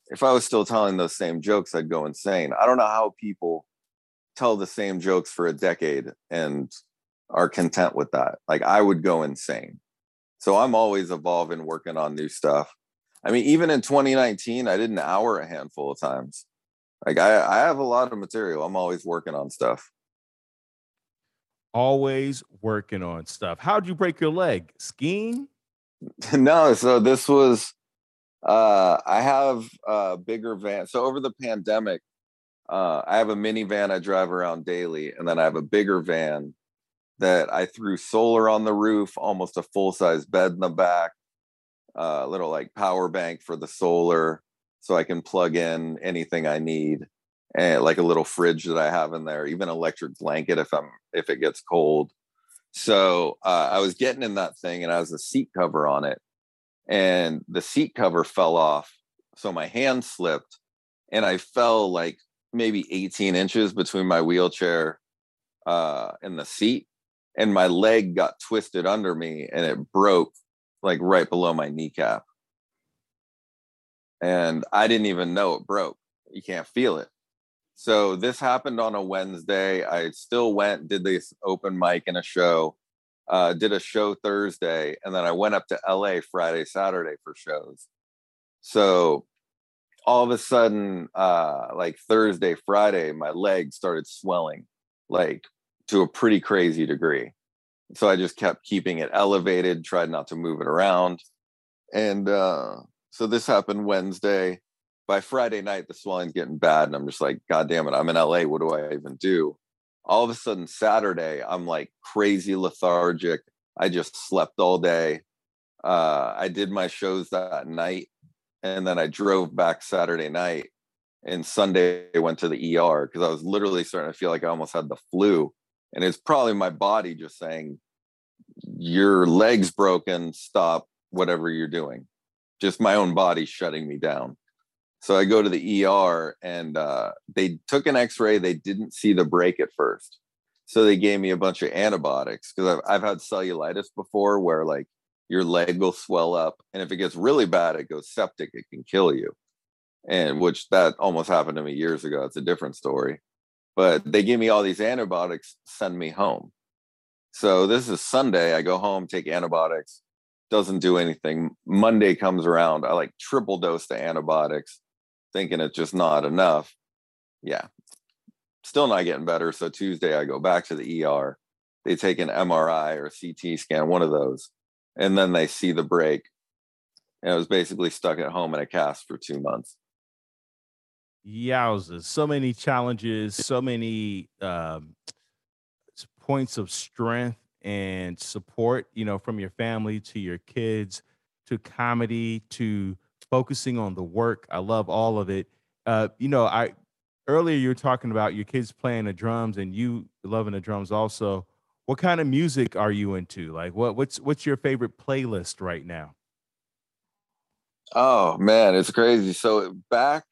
if I was still telling those same jokes, I'd go insane. I don't know how people tell the same jokes for a decade and are content with that. Like I would go insane. So I'm always evolving, working on new stuff. I mean, even in 2019, I did an hour a handful of times. Like I, I have a lot of material. I'm always working on stuff always working on stuff. How'd you break your leg? Skiing? no, so this was uh I have a bigger van. So over the pandemic, uh I have a minivan I drive around daily, and then I have a bigger van that I threw solar on the roof, almost a full-size bed in the back, a uh, little like power bank for the solar so I can plug in anything I need and like a little fridge that I have in there, even electric blanket if I'm if it gets cold. So uh, I was getting in that thing, and I was a seat cover on it, and the seat cover fell off, so my hand slipped, and I fell like maybe 18 inches between my wheelchair uh, and the seat, and my leg got twisted under me, and it broke like right below my kneecap, and I didn't even know it broke. You can't feel it so this happened on a Wednesday. I still went, did this open mic and a show, uh, did a show Thursday, and then I went up to LA Friday, Saturday for shows. So all of a sudden, uh, like Thursday, Friday, my leg started swelling like to a pretty crazy degree. So I just kept keeping it elevated, tried not to move it around. And uh, so this happened Wednesday by Friday night, the swelling's getting bad. And I'm just like, God damn it, I'm in LA. What do I even do? All of a sudden, Saturday, I'm like crazy lethargic. I just slept all day. Uh, I did my shows that night. And then I drove back Saturday night. And Sunday, I went to the ER because I was literally starting to feel like I almost had the flu. And it's probably my body just saying, Your leg's broken. Stop whatever you're doing. Just my own body shutting me down. So I go to the ER and uh, they took an x ray. They didn't see the break at first. So they gave me a bunch of antibiotics because I've, I've had cellulitis before where like your leg will swell up. And if it gets really bad, it goes septic, it can kill you. And which that almost happened to me years ago. It's a different story. But they gave me all these antibiotics, send me home. So this is Sunday. I go home, take antibiotics, doesn't do anything. Monday comes around. I like triple dose the antibiotics thinking it's just not enough. Yeah, still not getting better. So Tuesday, I go back to the ER. They take an MRI or CT scan, one of those, and then they see the break. And I was basically stuck at home in a cast for two months. Yowzers. So many challenges, so many um, points of strength and support, you know, from your family to your kids to comedy to focusing on the work. I love all of it. Uh, you know, I earlier you were talking about your kids playing the drums and you loving the drums also. What kind of music are you into? Like what what's what's your favorite playlist right now? Oh man, it's crazy. So back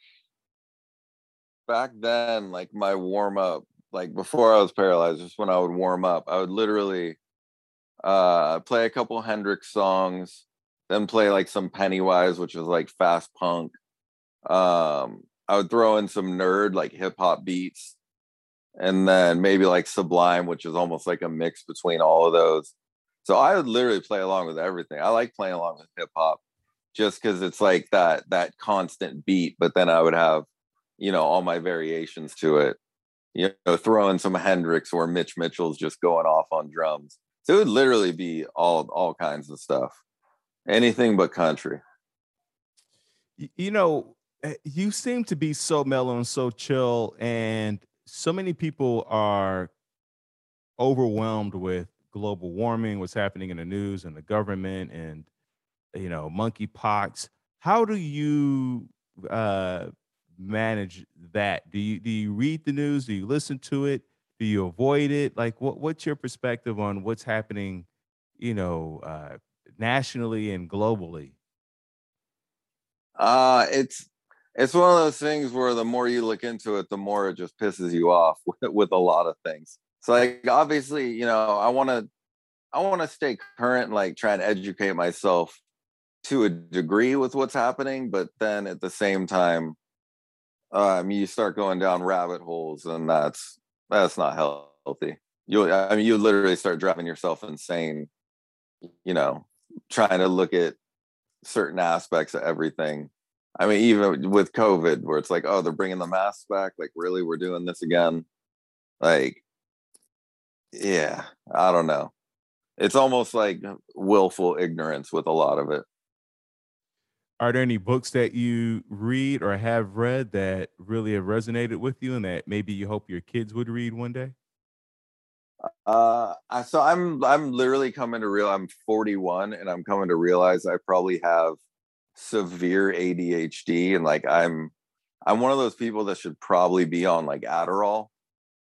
back then, like my warm up, like before I was paralyzed, just when I would warm up, I would literally uh play a couple Hendrix songs, then play like some Pennywise, which was like fast punk. Um, I would throw in some nerd like hip hop beats, and then maybe like Sublime, which is almost like a mix between all of those. So I would literally play along with everything. I like playing along with hip hop just because it's like that that constant beat, but then I would have, you know, all my variations to it. You know, throwing some Hendrix or Mitch Mitchell's just going off on drums. So it would literally be all all kinds of stuff. Anything but country. You know, eh, you seem to be so mellow and so chill, and so many people are overwhelmed with global warming, what's happening in the news and the government, and you know, monkeypox. How do you uh, manage that? Do you do you read the news? Do you listen to it? Do you avoid it? Like, what what's your perspective on what's happening? You know, uh, nationally and globally. Uh it's it's one of those things where the more you look into it, the more it just pisses you off with, with a lot of things. So like obviously, you know, I want to I want to stay current, like try and educate myself to a degree with what's happening, but then at the same time, um, you start going down rabbit holes, and that's that's not healthy. You, I mean, you literally start driving yourself insane. You know, trying to look at certain aspects of everything. I mean, even with COVID, where it's like, oh, they're bringing the masks back. Like, really, we're doing this again? Like, yeah, I don't know. It's almost like willful ignorance with a lot of it. Are there any books that you read or have read that really have resonated with you and that maybe you hope your kids would read one day? Uh, so I'm I'm literally coming to real. I'm 41 and I'm coming to realize I probably have severe ADHD and like I'm I'm one of those people that should probably be on like Adderall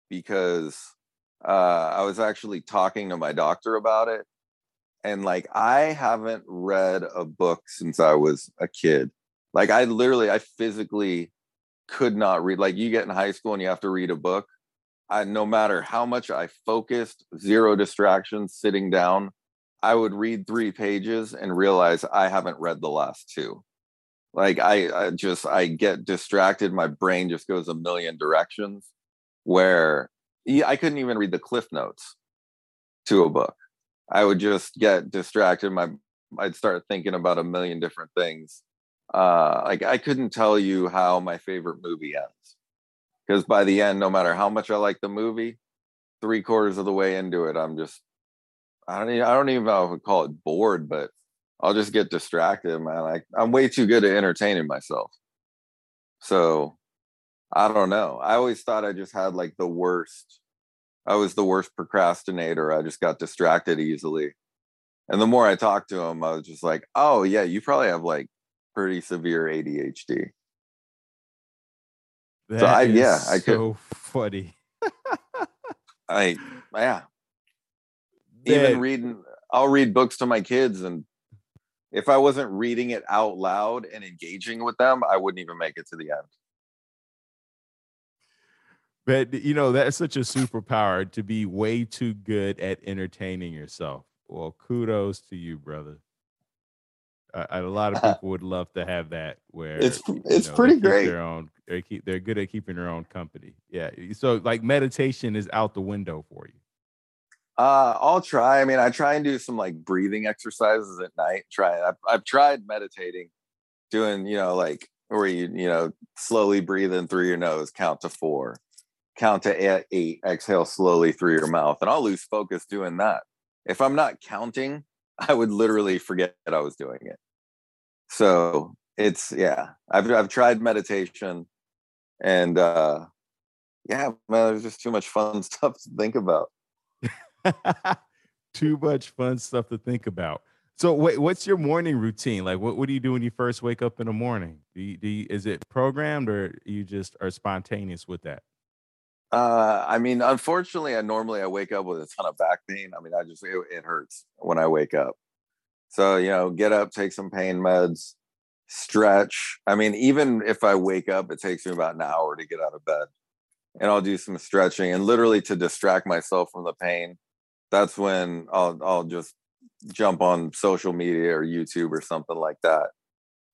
because uh, I was actually talking to my doctor about it and like I haven't read a book since I was a kid. Like I literally, I physically could not read. Like you get in high school and you have to read a book. I no matter how much I focused, zero distractions, sitting down, I would read three pages and realize I haven't read the last two. Like I, I just I get distracted. My brain just goes a million directions. Where I couldn't even read the cliff notes to a book I would just get distracted. My I'd start thinking about a million different things. Uh, like I couldn't tell you how my favorite movie ends because by the end, no matter how much I like the movie, three quarters of the way into it, I'm just I don't even, I don't even know if I would call it bored, but I'll just get distracted, man. Like I'm way too good at entertaining myself. So I don't know. I always thought I just had like the worst I was the worst procrastinator. I just got distracted easily. And the more I talked to him, I was just like, oh, yeah, you probably have like pretty severe ADHD. That so I, yeah, I could. So funny. I, yeah. That, Even reading, I'll read books to my kids. And if I wasn't reading it out loud and engaging with them, I wouldn't even make it to the end. But you know, that's such a superpower to be way too good at entertaining yourself. Well, kudos to you, brother. Uh, a lot of people would love to have that. Where it's it's know, pretty great. Their own, they keep they're good at keeping their own company. Yeah. So like meditation is out the window for you. Uh, I'll try. I mean, I try and do some like breathing exercises at night. Try. I've, I've tried meditating, doing you know like where you you know slowly breathe in through your nose, count to four, count to eight, exhale slowly through your mouth. And I'll lose focus doing that. If I'm not counting, I would literally forget that I was doing it. So it's yeah, I've I've tried meditation and uh yeah, man, there's just too much fun stuff to think about. too much fun stuff to think about. So wait, what's your morning routine? Like what, what do you do when you first wake up in the morning? Do you, do you, is it programmed or you just are spontaneous with that? Uh, I mean, unfortunately, I normally I wake up with a ton of back pain. I mean, I just it, it hurts when I wake up. So you know, get up, take some pain meds, stretch. I mean, even if I wake up, it takes me about an hour to get out of bed. And I'll do some stretching and literally to distract myself from the pain. That's when I'll I'll just jump on social media or YouTube or something like that.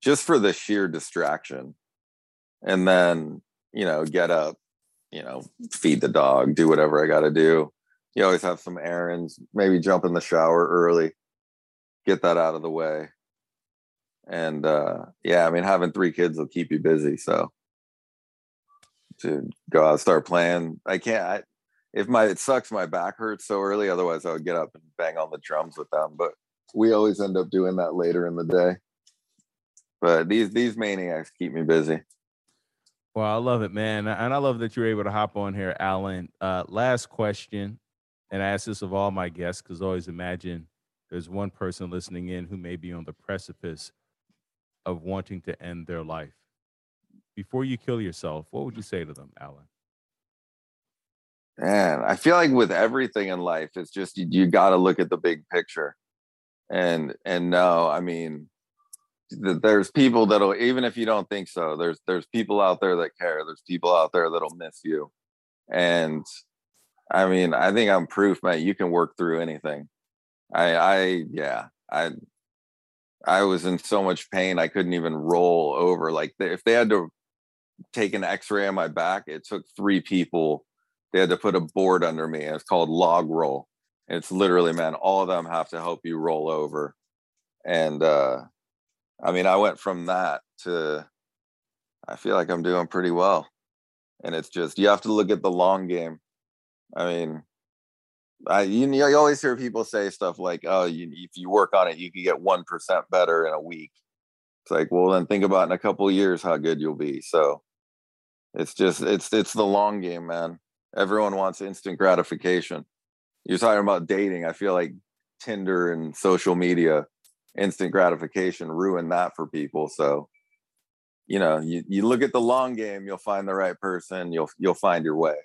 Just for the sheer distraction. And then, you know, get up, you know, feed the dog, do whatever I got to do. You always have some errands, maybe jump in the shower early, get that out of the way. And uh yeah i mean having three kids will keep you busy so. To go out start playing i can't I, if my it sucks my back hurts so early otherwise i would get up and bang on the drums with them but we always end up doing that later in the day. But these these maniacs keep me busy well i love it man and i love that you're able to hop on here alan uh last question and i ask this of all my guests because always imagine there's one person listening in who may be on the precipice of wanting to end their life. Before you kill yourself, what would you say to them, Alan? Man, I feel like with everything in life, it's just you, you got to look at the big picture, and and no, I mean, there's people that'll even if you don't think so, there's there's people out there that care. There's people out there that'll miss you, and I mean, I think I'm proof, man. You can work through anything. I I yeah, I I was in so much pain I couldn't even roll over. Like if they had to take an X-ray on my back, it took three people. They had to put a board under me. And it's called log roll. And it's literally, man, all of them have to help you roll over. And uh, I mean, I went from that to I feel like I'm doing pretty well. And it's just you have to look at the long game. I mean, I you, you always hear people say stuff like, "Oh, you, if you work on it, you can get one percent better in a week." It's like, well, then think about in a couple years how good you'll be. So it's just it's it's the long game, man. Everyone wants instant gratification. You're talking about dating. I feel like Tinder and social media, instant gratification ruin that for people. So you know, you, you look at the long game, you'll find the right person, you'll you'll find your way.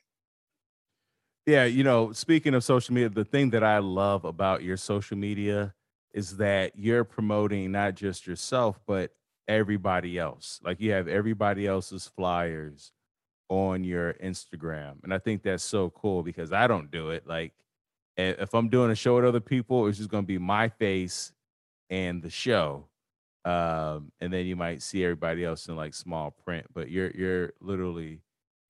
Yeah, you know, speaking of social media, the thing that I love about your social media is that you're promoting not just yourself, but everybody else. Like you have everybody else's flyers on your Instagram. And I think that's so cool because I don't do it. Like if I'm doing a show with other people, it's just going to be my face and the show. Um, and then you might see everybody else in like small print, but you're you're literally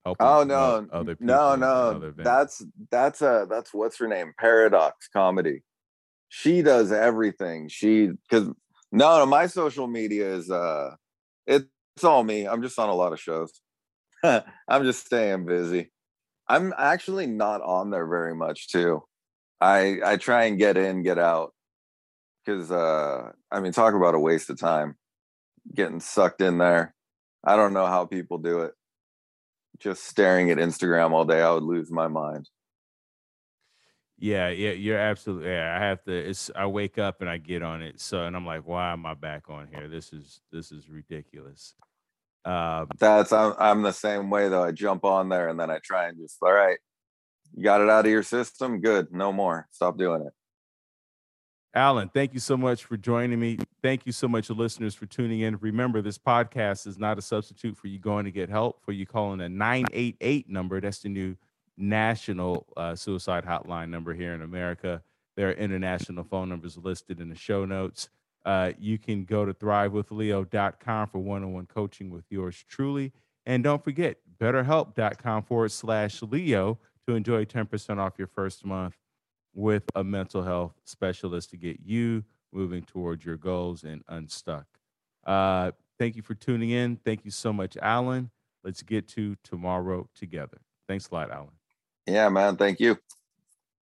helping oh no other no no that's that's a that's what's her name? Paradox comedy. She does everything. She because no no my social media is uh it's all me. I'm just on a lot of shows. I'm just staying busy. I'm actually not on there very much too. I i try and get in get out because uh i mean talk about a waste of time getting sucked in there i don't know how people do it just staring at Instagram all day, I would lose my mind. Yeah, yeah, you're absolutely. Yeah, I have to. It's. I wake up and I get on it. So, and I'm like, why am I back on here? This is this is ridiculous. Um, That's I'm I'm the same way though. I jump on there and then I try and just all right, you got it out of your system. Good, no more. Stop doing it. Alan, thank you so much for joining me. Thank you so much, listeners, for tuning in. Remember, this podcast is not a substitute for you going to get help, for you calling a 988 number. That's the new national uh, suicide hotline number here in America. There are international phone numbers listed in the show notes. Uh, you can go to thrivewithleo.com for one on one coaching with yours truly. And don't forget, betterhelp.com forward slash Leo to enjoy 10% off your first month with a mental health specialist to get you moving towards your goals and unstuck. Uh, thank you for tuning in. Thank you so much, Alan. Let's get to tomorrow together. Thanks a lot, Alan. Yeah, man. Thank you.